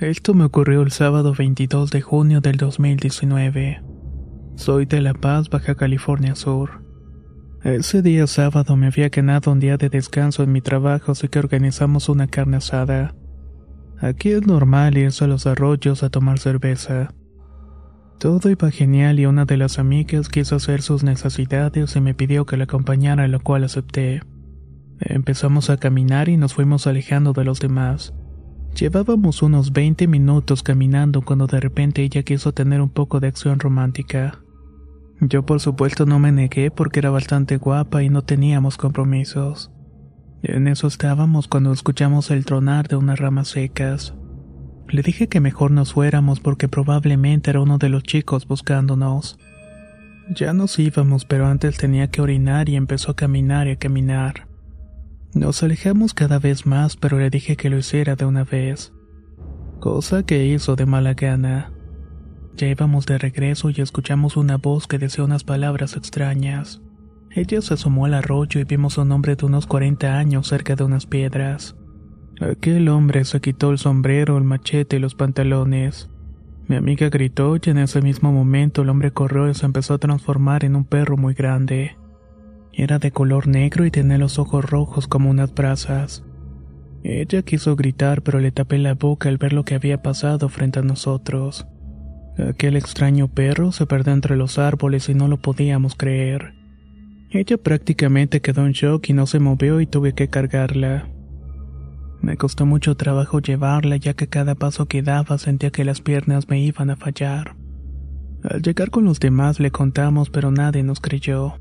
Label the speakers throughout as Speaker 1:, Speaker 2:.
Speaker 1: Esto me ocurrió el sábado 22 de junio del 2019. Soy de La Paz, Baja California Sur. Ese día sábado me había ganado un día de descanso en mi trabajo, así que organizamos una carne asada. Aquí es normal irse a los arroyos a tomar cerveza. Todo iba genial y una de las amigas quiso hacer sus necesidades y me pidió que la acompañara, lo cual acepté. Empezamos a caminar y nos fuimos alejando de los demás. Llevábamos unos 20 minutos caminando cuando de repente ella quiso tener un poco de acción romántica. Yo por supuesto no me negué porque era bastante guapa y no teníamos compromisos. En eso estábamos cuando escuchamos el tronar de unas ramas secas. Le dije que mejor nos fuéramos porque probablemente era uno de los chicos buscándonos. Ya nos íbamos, pero antes tenía que orinar y empezó a caminar y a caminar. Nos alejamos cada vez más, pero le dije que lo hiciera de una vez. Cosa que hizo de mala gana. Ya íbamos de regreso y escuchamos una voz que decía unas palabras extrañas. Ella se asomó al arroyo y vimos a un hombre de unos 40 años cerca de unas piedras. Aquel hombre se quitó el sombrero, el machete y los pantalones. Mi amiga gritó y en ese mismo momento el hombre corrió y se empezó a transformar en un perro muy grande. Era de color negro y tenía los ojos rojos como unas brasas. Ella quiso gritar, pero le tapé la boca al ver lo que había pasado frente a nosotros. Aquel extraño perro se perdió entre los árboles y no lo podíamos creer. Ella prácticamente quedó en shock y no se movió y tuve que cargarla. Me costó mucho trabajo llevarla ya que cada paso que daba sentía que las piernas me iban a fallar. Al llegar con los demás le contamos pero nadie nos creyó.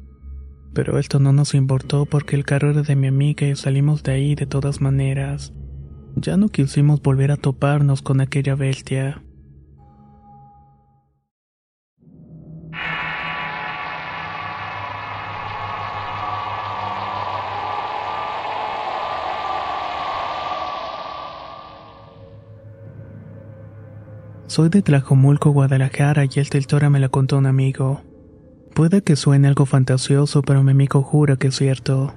Speaker 1: Pero esto no nos importó porque el carro era de mi amiga y salimos de ahí de todas maneras. Ya no quisimos volver a toparnos con aquella bestia. Soy de Tlajomulco, Guadalajara y esta historia me la contó un amigo. Puede que suene algo fantasioso, pero mi amigo jura que es cierto.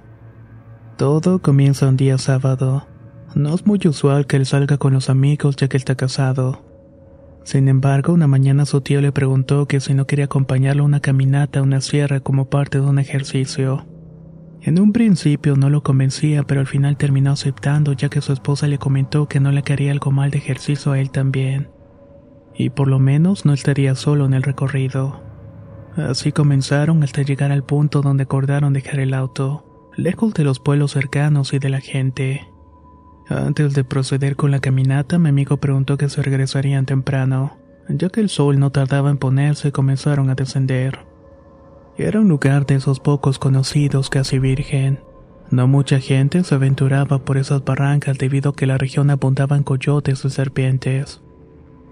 Speaker 1: Todo comienza un día sábado. No es muy usual que él salga con los amigos ya que está casado. Sin embargo, una mañana su tío le preguntó que si no quería acompañarlo a una caminata a una sierra como parte de un ejercicio. En un principio no lo convencía, pero al final terminó aceptando ya que su esposa le comentó que no le quería algo mal de ejercicio a él también. Y por lo menos no estaría solo en el recorrido. Así comenzaron hasta llegar al punto donde acordaron dejar el auto, lejos de los pueblos cercanos y de la gente. Antes de proceder con la caminata, mi amigo preguntó que se regresarían temprano, ya que el sol no tardaba en ponerse y comenzaron a descender. Era un lugar de esos pocos conocidos casi virgen. No mucha gente se aventuraba por esas barrancas debido a que la región abundaban coyotes y serpientes.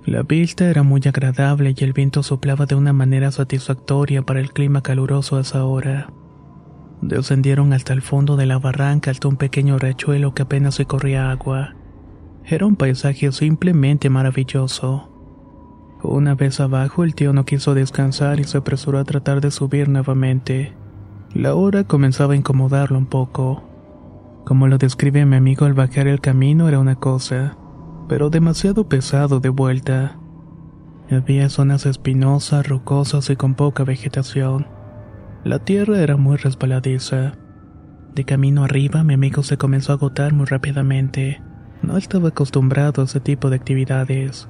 Speaker 1: La vista era muy agradable y el viento soplaba de una manera satisfactoria para el clima caluroso a esa hora. Descendieron hasta el fondo de la barranca hasta un pequeño riachuelo que apenas se corría agua. Era un paisaje simplemente maravilloso. Una vez abajo el tío no quiso descansar y se apresuró a tratar de subir nuevamente. La hora comenzaba a incomodarlo un poco. Como lo describe mi amigo al bajar el camino era una cosa, pero demasiado pesado de vuelta. Había zonas espinosas, rocosas y con poca vegetación. La tierra era muy resbaladiza. De camino arriba, mi amigo se comenzó a agotar muy rápidamente. No estaba acostumbrado a ese tipo de actividades.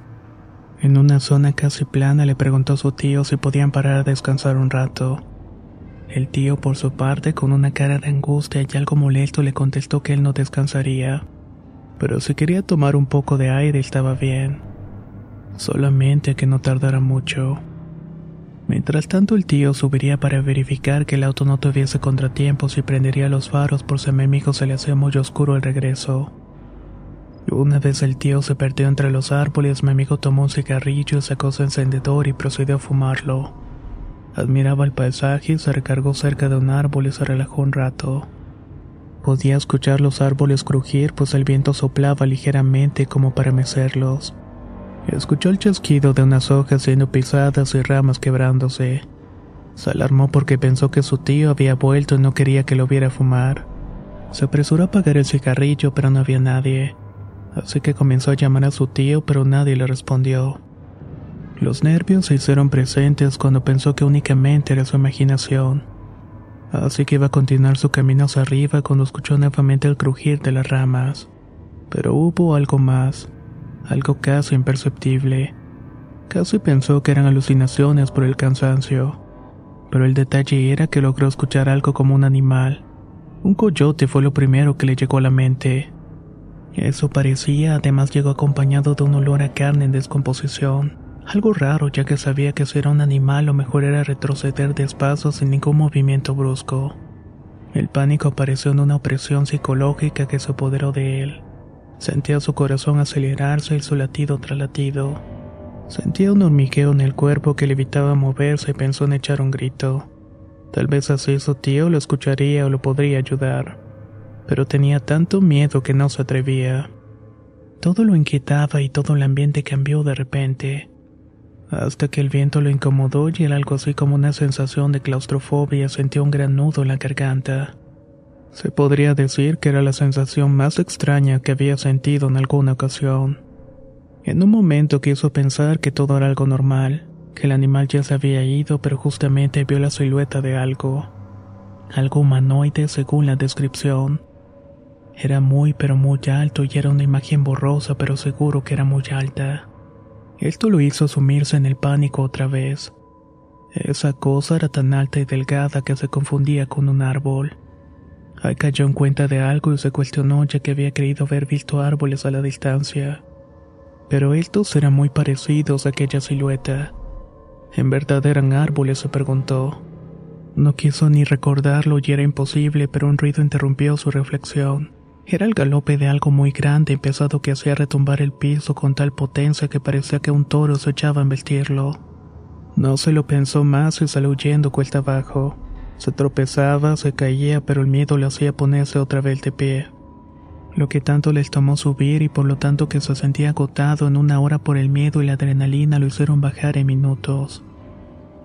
Speaker 1: En una zona casi plana le preguntó a su tío si podían parar a descansar un rato. El tío, por su parte, con una cara de angustia y algo molesto, le contestó que él no descansaría. Pero si quería tomar un poco de aire estaba bien. Solamente que no tardara mucho. Mientras tanto el tío subiría para verificar que el auto no tuviese contratiempos y prendería los faros por si a mi amigo se le hacía muy oscuro el regreso. Una vez el tío se perdió entre los árboles, mi amigo tomó un cigarrillo, sacó su encendedor y procedió a fumarlo. Admiraba el paisaje, se recargó cerca de un árbol y se relajó un rato. Podía escuchar los árboles crujir, pues el viento soplaba ligeramente como para mecerlos. Escuchó el chasquido de unas hojas siendo pisadas y ramas quebrándose. Se alarmó porque pensó que su tío había vuelto y no quería que lo viera fumar. Se apresuró a apagar el cigarrillo, pero no había nadie. Así que comenzó a llamar a su tío, pero nadie le respondió. Los nervios se hicieron presentes cuando pensó que únicamente era su imaginación. Así que iba a continuar su camino hacia arriba cuando escuchó nuevamente el crujir de las ramas. Pero hubo algo más, algo casi imperceptible. Casi pensó que eran alucinaciones por el cansancio. Pero el detalle era que logró escuchar algo como un animal. Un coyote fue lo primero que le llegó a la mente. Eso parecía, además llegó acompañado de un olor a carne en descomposición. Algo raro ya que sabía que si era un animal lo mejor era retroceder despacio sin ningún movimiento brusco. El pánico apareció en una opresión psicológica que se apoderó de él. Sentía su corazón acelerarse y su latido tras latido. Sentía un hormigueo en el cuerpo que le evitaba moverse y pensó en echar un grito. Tal vez así su tío lo escucharía o lo podría ayudar pero tenía tanto miedo que no se atrevía. Todo lo inquietaba y todo el ambiente cambió de repente, hasta que el viento lo incomodó y era algo así como una sensación de claustrofobia sentía un gran nudo en la garganta. Se podría decir que era la sensación más extraña que había sentido en alguna ocasión. En un momento quiso pensar que todo era algo normal, que el animal ya se había ido, pero justamente vio la silueta de algo. Algo humanoide según la descripción. Era muy pero muy alto y era una imagen borrosa pero seguro que era muy alta. Esto lo hizo sumirse en el pánico otra vez. Esa cosa era tan alta y delgada que se confundía con un árbol. Ahí cayó en cuenta de algo y se cuestionó ya que había creído haber visto árboles a la distancia. Pero estos eran muy parecidos a aquella silueta. ¿En verdad eran árboles? se preguntó. No quiso ni recordarlo y era imposible, pero un ruido interrumpió su reflexión. Era el galope de algo muy grande y pesado que hacía retumbar el piso con tal potencia que parecía que un toro se echaba a embestirlo. No se lo pensó más y salió huyendo cuesta abajo. Se tropezaba, se caía, pero el miedo le hacía ponerse otra vez de pie. Lo que tanto les tomó subir y por lo tanto que se sentía agotado en una hora por el miedo y la adrenalina lo hicieron bajar en minutos.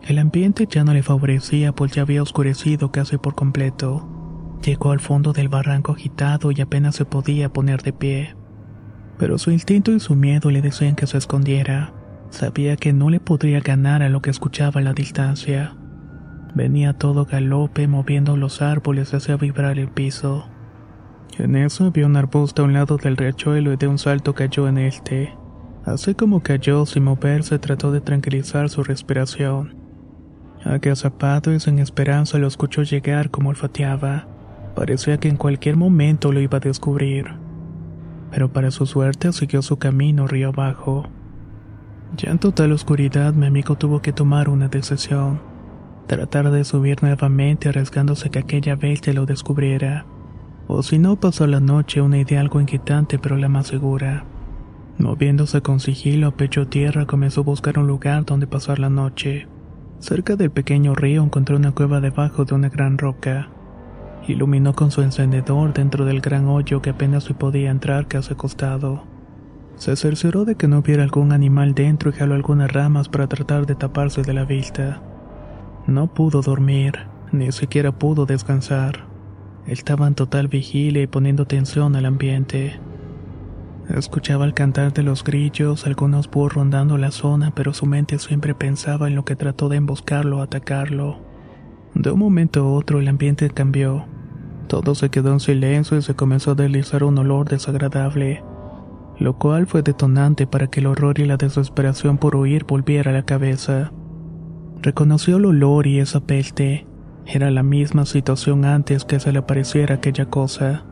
Speaker 1: El ambiente ya no le favorecía pues ya había oscurecido casi por completo. Llegó al fondo del barranco agitado y apenas se podía poner de pie. Pero su instinto y su miedo le decían que se escondiera. Sabía que no le podría ganar a lo que escuchaba a la distancia. Venía todo galope moviendo los árboles hacia vibrar el piso. En eso vio un arbusto a un lado del riachuelo y de un salto cayó en este. Así como cayó sin moverse trató de tranquilizar su respiración. Agazapado y sin esperanza lo escuchó llegar como olfateaba. Parecía que en cualquier momento lo iba a descubrir. Pero para su suerte siguió su camino río abajo. Ya en total oscuridad mi amigo tuvo que tomar una decisión. Tratar de subir nuevamente arriesgándose que aquella bestia lo descubriera. O si no pasó la noche una idea algo inquietante pero la más segura. Moviéndose con sigilo a pecho tierra comenzó a buscar un lugar donde pasar la noche. Cerca del pequeño río encontró una cueva debajo de una gran roca. Iluminó con su encendedor dentro del gran hoyo que apenas se podía entrar casi acostado. Se cercioró de que no hubiera algún animal dentro y jaló algunas ramas para tratar de taparse de la vista. No pudo dormir, ni siquiera pudo descansar. Estaba en total vigilia y poniendo tensión al ambiente. Escuchaba el cantar de los grillos, algunos búhos rondando la zona, pero su mente siempre pensaba en lo que trató de emboscarlo o atacarlo. De un momento a otro el ambiente cambió. Todo se quedó en silencio y se comenzó a deslizar un olor desagradable, lo cual fue detonante para que el horror y la desesperación por huir volviera a la cabeza. Reconoció el olor y esa peste. Era la misma situación antes que se le apareciera aquella cosa.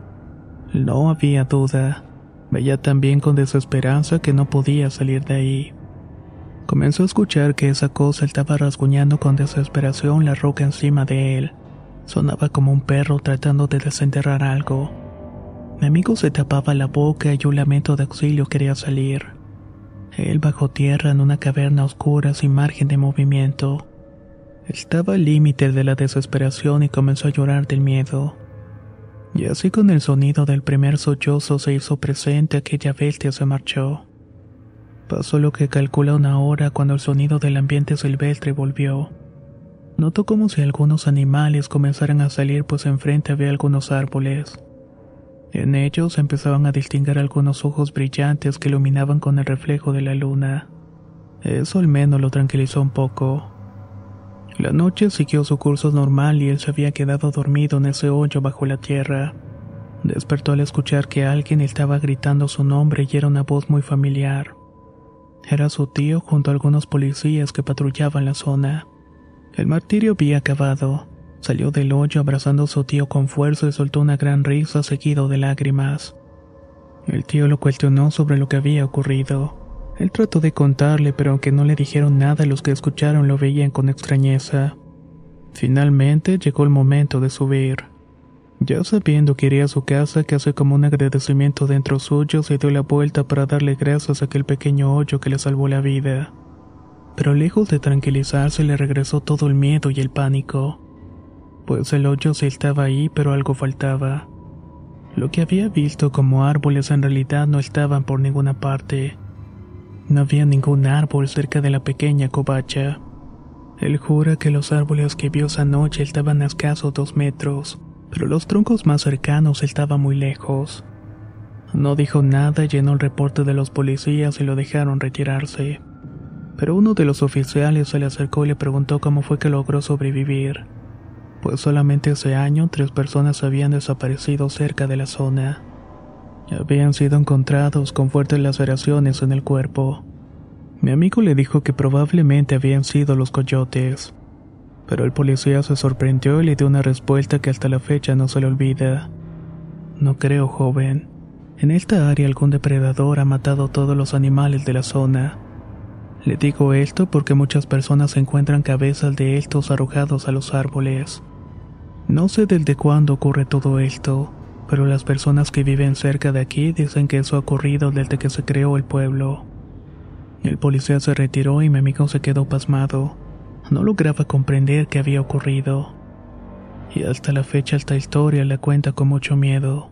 Speaker 1: No había duda. Veía también con desesperanza que no podía salir de ahí. Comenzó a escuchar que esa cosa estaba rasguñando con desesperación la roca encima de él. Sonaba como un perro tratando de desenterrar algo. Mi amigo se tapaba la boca y un lamento de auxilio quería salir. Él bajo tierra en una caverna oscura sin margen de movimiento. Estaba al límite de la desesperación y comenzó a llorar del miedo. Y así con el sonido del primer sollozo se hizo presente aquella bestia se marchó. Pasó lo que calcula una hora cuando el sonido del ambiente silvestre volvió. Notó como si algunos animales comenzaran a salir pues enfrente había algunos árboles. En ellos empezaban a distinguir algunos ojos brillantes que iluminaban con el reflejo de la luna. Eso al menos lo tranquilizó un poco. La noche siguió su curso normal y él se había quedado dormido en ese hoyo bajo la tierra. Despertó al escuchar que alguien estaba gritando su nombre y era una voz muy familiar. Era su tío junto a algunos policías que patrullaban la zona. El martirio había acabado. Salió del hoyo abrazando a su tío con fuerza y soltó una gran risa seguido de lágrimas. El tío lo cuestionó sobre lo que había ocurrido. Él trató de contarle, pero aunque no le dijeron nada, los que escucharon lo veían con extrañeza. Finalmente llegó el momento de subir. Ya sabiendo que iría a su casa, casi como un agradecimiento dentro suyo, se dio la vuelta para darle gracias a aquel pequeño hoyo que le salvó la vida pero lejos de tranquilizarse le regresó todo el miedo y el pánico, pues el hoyo sí estaba ahí, pero algo faltaba. Lo que había visto como árboles en realidad no estaban por ninguna parte. No había ningún árbol cerca de la pequeña covacha. Él jura que los árboles que vio esa noche estaban a escasos dos metros, pero los troncos más cercanos estaban muy lejos. No dijo nada, llenó el reporte de los policías y lo dejaron retirarse pero uno de los oficiales se le acercó y le preguntó cómo fue que logró sobrevivir, pues solamente ese año tres personas habían desaparecido cerca de la zona. Habían sido encontrados con fuertes laceraciones en el cuerpo. Mi amigo le dijo que probablemente habían sido los coyotes, pero el policía se sorprendió y le dio una respuesta que hasta la fecha no se le olvida. No creo, joven. En esta área algún depredador ha matado todos los animales de la zona le digo esto porque muchas personas encuentran cabezas de estos arrojados a los árboles. No sé desde cuándo ocurre todo esto, pero las personas que viven cerca de aquí dicen que eso ha ocurrido desde que se creó el pueblo. El policía se retiró y mi amigo se quedó pasmado. No lograba comprender qué había ocurrido. Y hasta la fecha esta historia la cuenta con mucho miedo.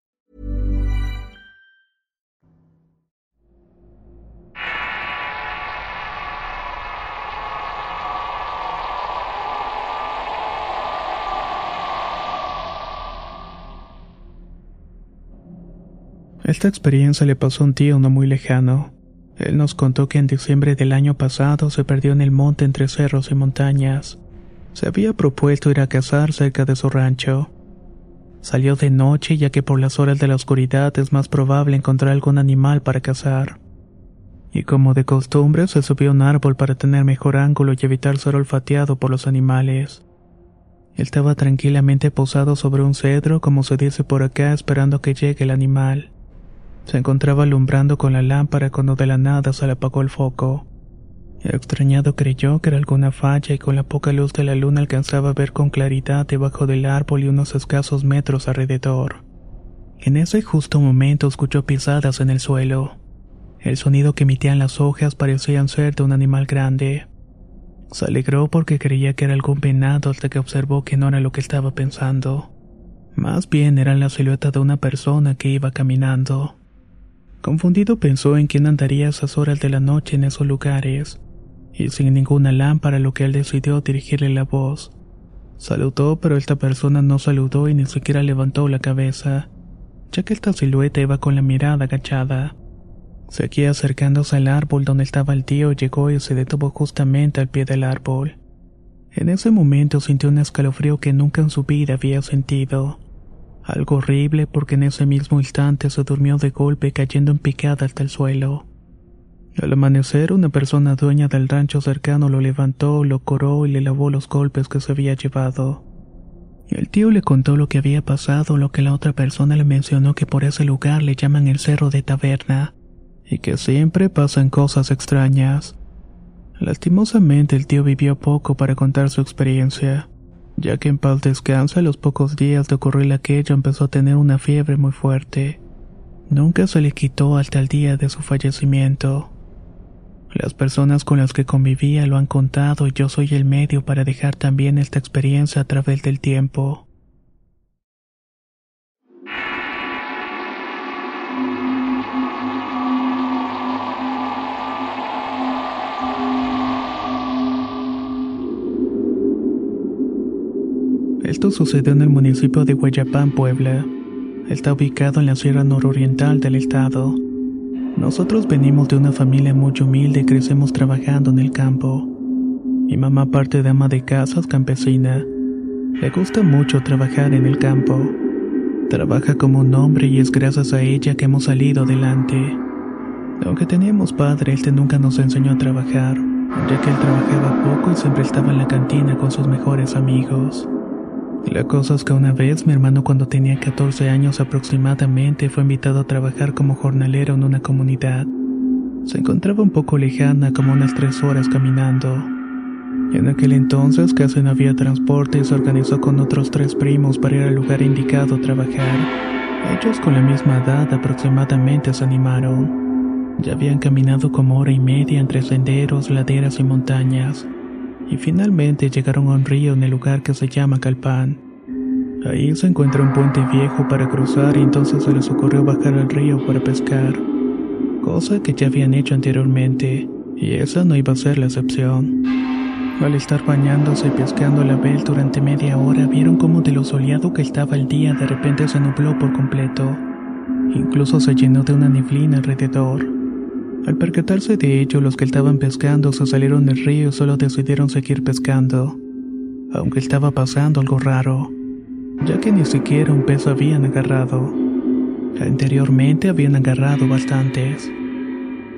Speaker 1: Esta experiencia le pasó a un tío no muy lejano. Él nos contó que en diciembre del año pasado se perdió en el monte entre cerros y montañas. Se había propuesto ir a cazar cerca de su rancho. Salió de noche ya que por las horas de la oscuridad es más probable encontrar algún animal para cazar. Y como de costumbre se subió a un árbol para tener mejor ángulo y evitar ser olfateado por los animales. Estaba tranquilamente posado sobre un cedro como se dice por acá esperando que llegue el animal. Se encontraba alumbrando con la lámpara cuando de la nada se le apagó el foco. Extrañado creyó que era alguna falla y con la poca luz de la luna alcanzaba a ver con claridad debajo del árbol y unos escasos metros alrededor. En ese justo momento escuchó pisadas en el suelo. El sonido que emitían las hojas parecían ser de un animal grande. Se alegró porque creía que era algún venado hasta que observó que no era lo que estaba pensando. Más bien era la silueta de una persona que iba caminando. Confundido pensó en quién andaría a esas horas de la noche en esos lugares, y sin ninguna lámpara lo que él decidió dirigirle la voz. Saludó, pero esta persona no saludó y ni siquiera levantó la cabeza, ya que esta silueta iba con la mirada agachada. Seguía acercándose al árbol donde estaba el tío, llegó y se detuvo justamente al pie del árbol. En ese momento sintió un escalofrío que nunca en su vida había sentido. Algo horrible porque en ese mismo instante se durmió de golpe cayendo en picada hasta el suelo. Al amanecer, una persona dueña del rancho cercano lo levantó, lo coró y le lavó los golpes que se había llevado. El tío le contó lo que había pasado, lo que la otra persona le mencionó que por ese lugar le llaman el Cerro de Taberna, y que siempre pasan cosas extrañas. Lastimosamente el tío vivió poco para contar su experiencia ya que en paz descansa a los pocos días de ocurrir aquello empezó a tener una fiebre muy fuerte. Nunca se le quitó hasta el día de su fallecimiento. Las personas con las que convivía lo han contado y yo soy el medio para dejar también esta experiencia a través del tiempo. Esto sucedió en el municipio de Guayapán, Puebla. Está ubicado en la sierra nororiental del estado. Nosotros venimos de una familia muy humilde y crecemos trabajando en el campo. Mi mamá, parte de ama de casas campesina, le gusta mucho trabajar en el campo. Trabaja como un hombre y es gracias a ella que hemos salido adelante. Aunque teníamos padre, este nunca nos enseñó a trabajar, ya que él trabajaba poco y siempre estaba en la cantina con sus mejores amigos. La cosa es que una vez mi hermano cuando tenía 14 años aproximadamente fue invitado a trabajar como jornalero en una comunidad. Se encontraba un poco lejana, como unas tres horas caminando. En aquel entonces casi no había transporte y se organizó con otros tres primos para ir al lugar indicado a trabajar. Ellos con la misma edad aproximadamente se animaron. Ya habían caminado como hora y media entre senderos, laderas y montañas y finalmente llegaron a un río en el lugar que se llama Calpán. Ahí se encuentra un puente viejo para cruzar y entonces se les ocurrió bajar al río para pescar, cosa que ya habían hecho anteriormente, y esa no iba a ser la excepción. Al estar bañándose y pescando la bel durante media hora, vieron cómo de lo soleado que estaba el día de repente se nubló por completo. Incluso se llenó de una neblina alrededor. Al percatarse de ello, los que estaban pescando se salieron del río y solo decidieron seguir pescando, aunque estaba pasando algo raro, ya que ni siquiera un pez habían agarrado. Anteriormente habían agarrado bastantes.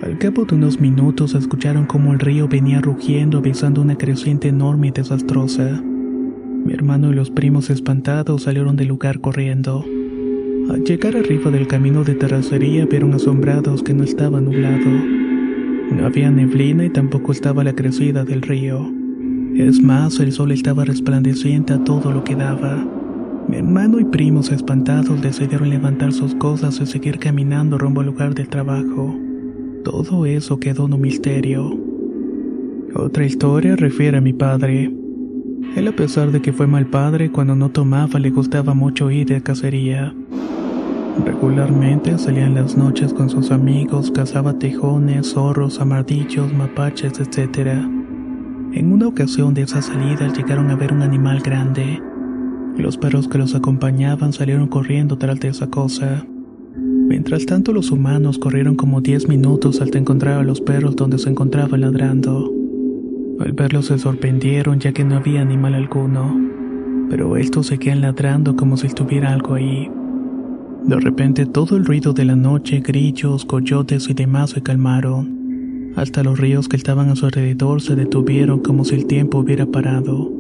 Speaker 1: Al cabo de unos minutos escucharon cómo el río venía rugiendo avisando una creciente enorme y desastrosa. Mi hermano y los primos espantados salieron del lugar corriendo. Al llegar arriba del camino de terracería vieron asombrados que no estaba nublado. No había neblina y tampoco estaba la crecida del río. Es más, el sol estaba resplandeciente a todo lo que daba. Mi hermano y primos espantados decidieron levantar sus cosas y seguir caminando rumbo al lugar del trabajo. Todo eso quedó en un misterio. Otra historia refiere a mi padre. Él a pesar de que fue mal padre, cuando no tomaba le gustaba mucho ir de cacería. Regularmente salía las noches con sus amigos, cazaba tejones, zorros, amardillos, mapaches, etc. En una ocasión de esas salidas llegaron a ver un animal grande. Los perros que los acompañaban salieron corriendo tras de esa cosa. Mientras tanto los humanos corrieron como 10 minutos hasta encontrar a los perros donde se encontraban ladrando. Al verlos se sorprendieron ya que no había animal alguno, pero estos seguían ladrando como si estuviera algo ahí. De repente todo el ruido de la noche, grillos, coyotes y demás se calmaron. Hasta los ríos que estaban a su alrededor se detuvieron como si el tiempo hubiera parado.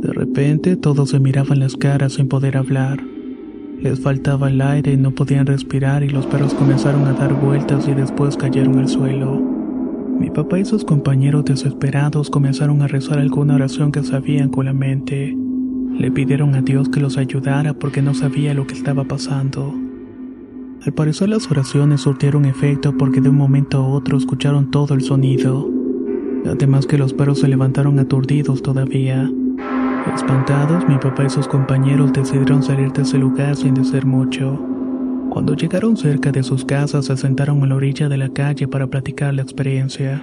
Speaker 1: De repente todos se miraban las caras sin poder hablar. Les faltaba el aire y no podían respirar y los perros comenzaron a dar vueltas y después cayeron al suelo. Mi papá y sus compañeros desesperados comenzaron a rezar alguna oración que sabían con la mente. Le pidieron a Dios que los ayudara porque no sabía lo que estaba pasando. Al parecer las oraciones surtieron efecto porque de un momento a otro escucharon todo el sonido. Además que los perros se levantaron aturdidos todavía. Espantados, mi papá y sus compañeros decidieron salir de ese lugar sin decir mucho. Cuando llegaron cerca de sus casas, se sentaron a la orilla de la calle para platicar la experiencia.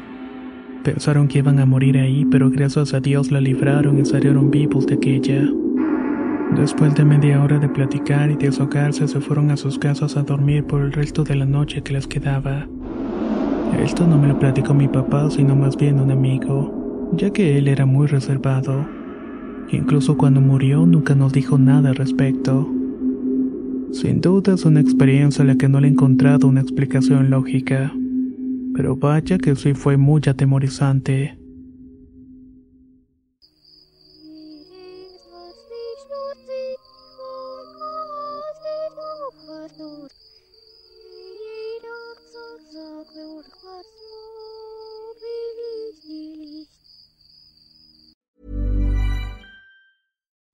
Speaker 1: Pensaron que iban a morir ahí, pero gracias a Dios la libraron y salieron vivos de aquella. Después de media hora de platicar y deshogarse, se fueron a sus casas a dormir por el resto de la noche que les quedaba. Esto no me lo platicó mi papá, sino más bien un amigo, ya que él era muy reservado. Incluso cuando murió nunca nos dijo nada al respecto. Sin duda es una experiencia a la que no le he encontrado una explicación lógica, pero vaya que sí fue muy atemorizante.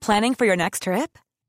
Speaker 2: Planning for your next trip?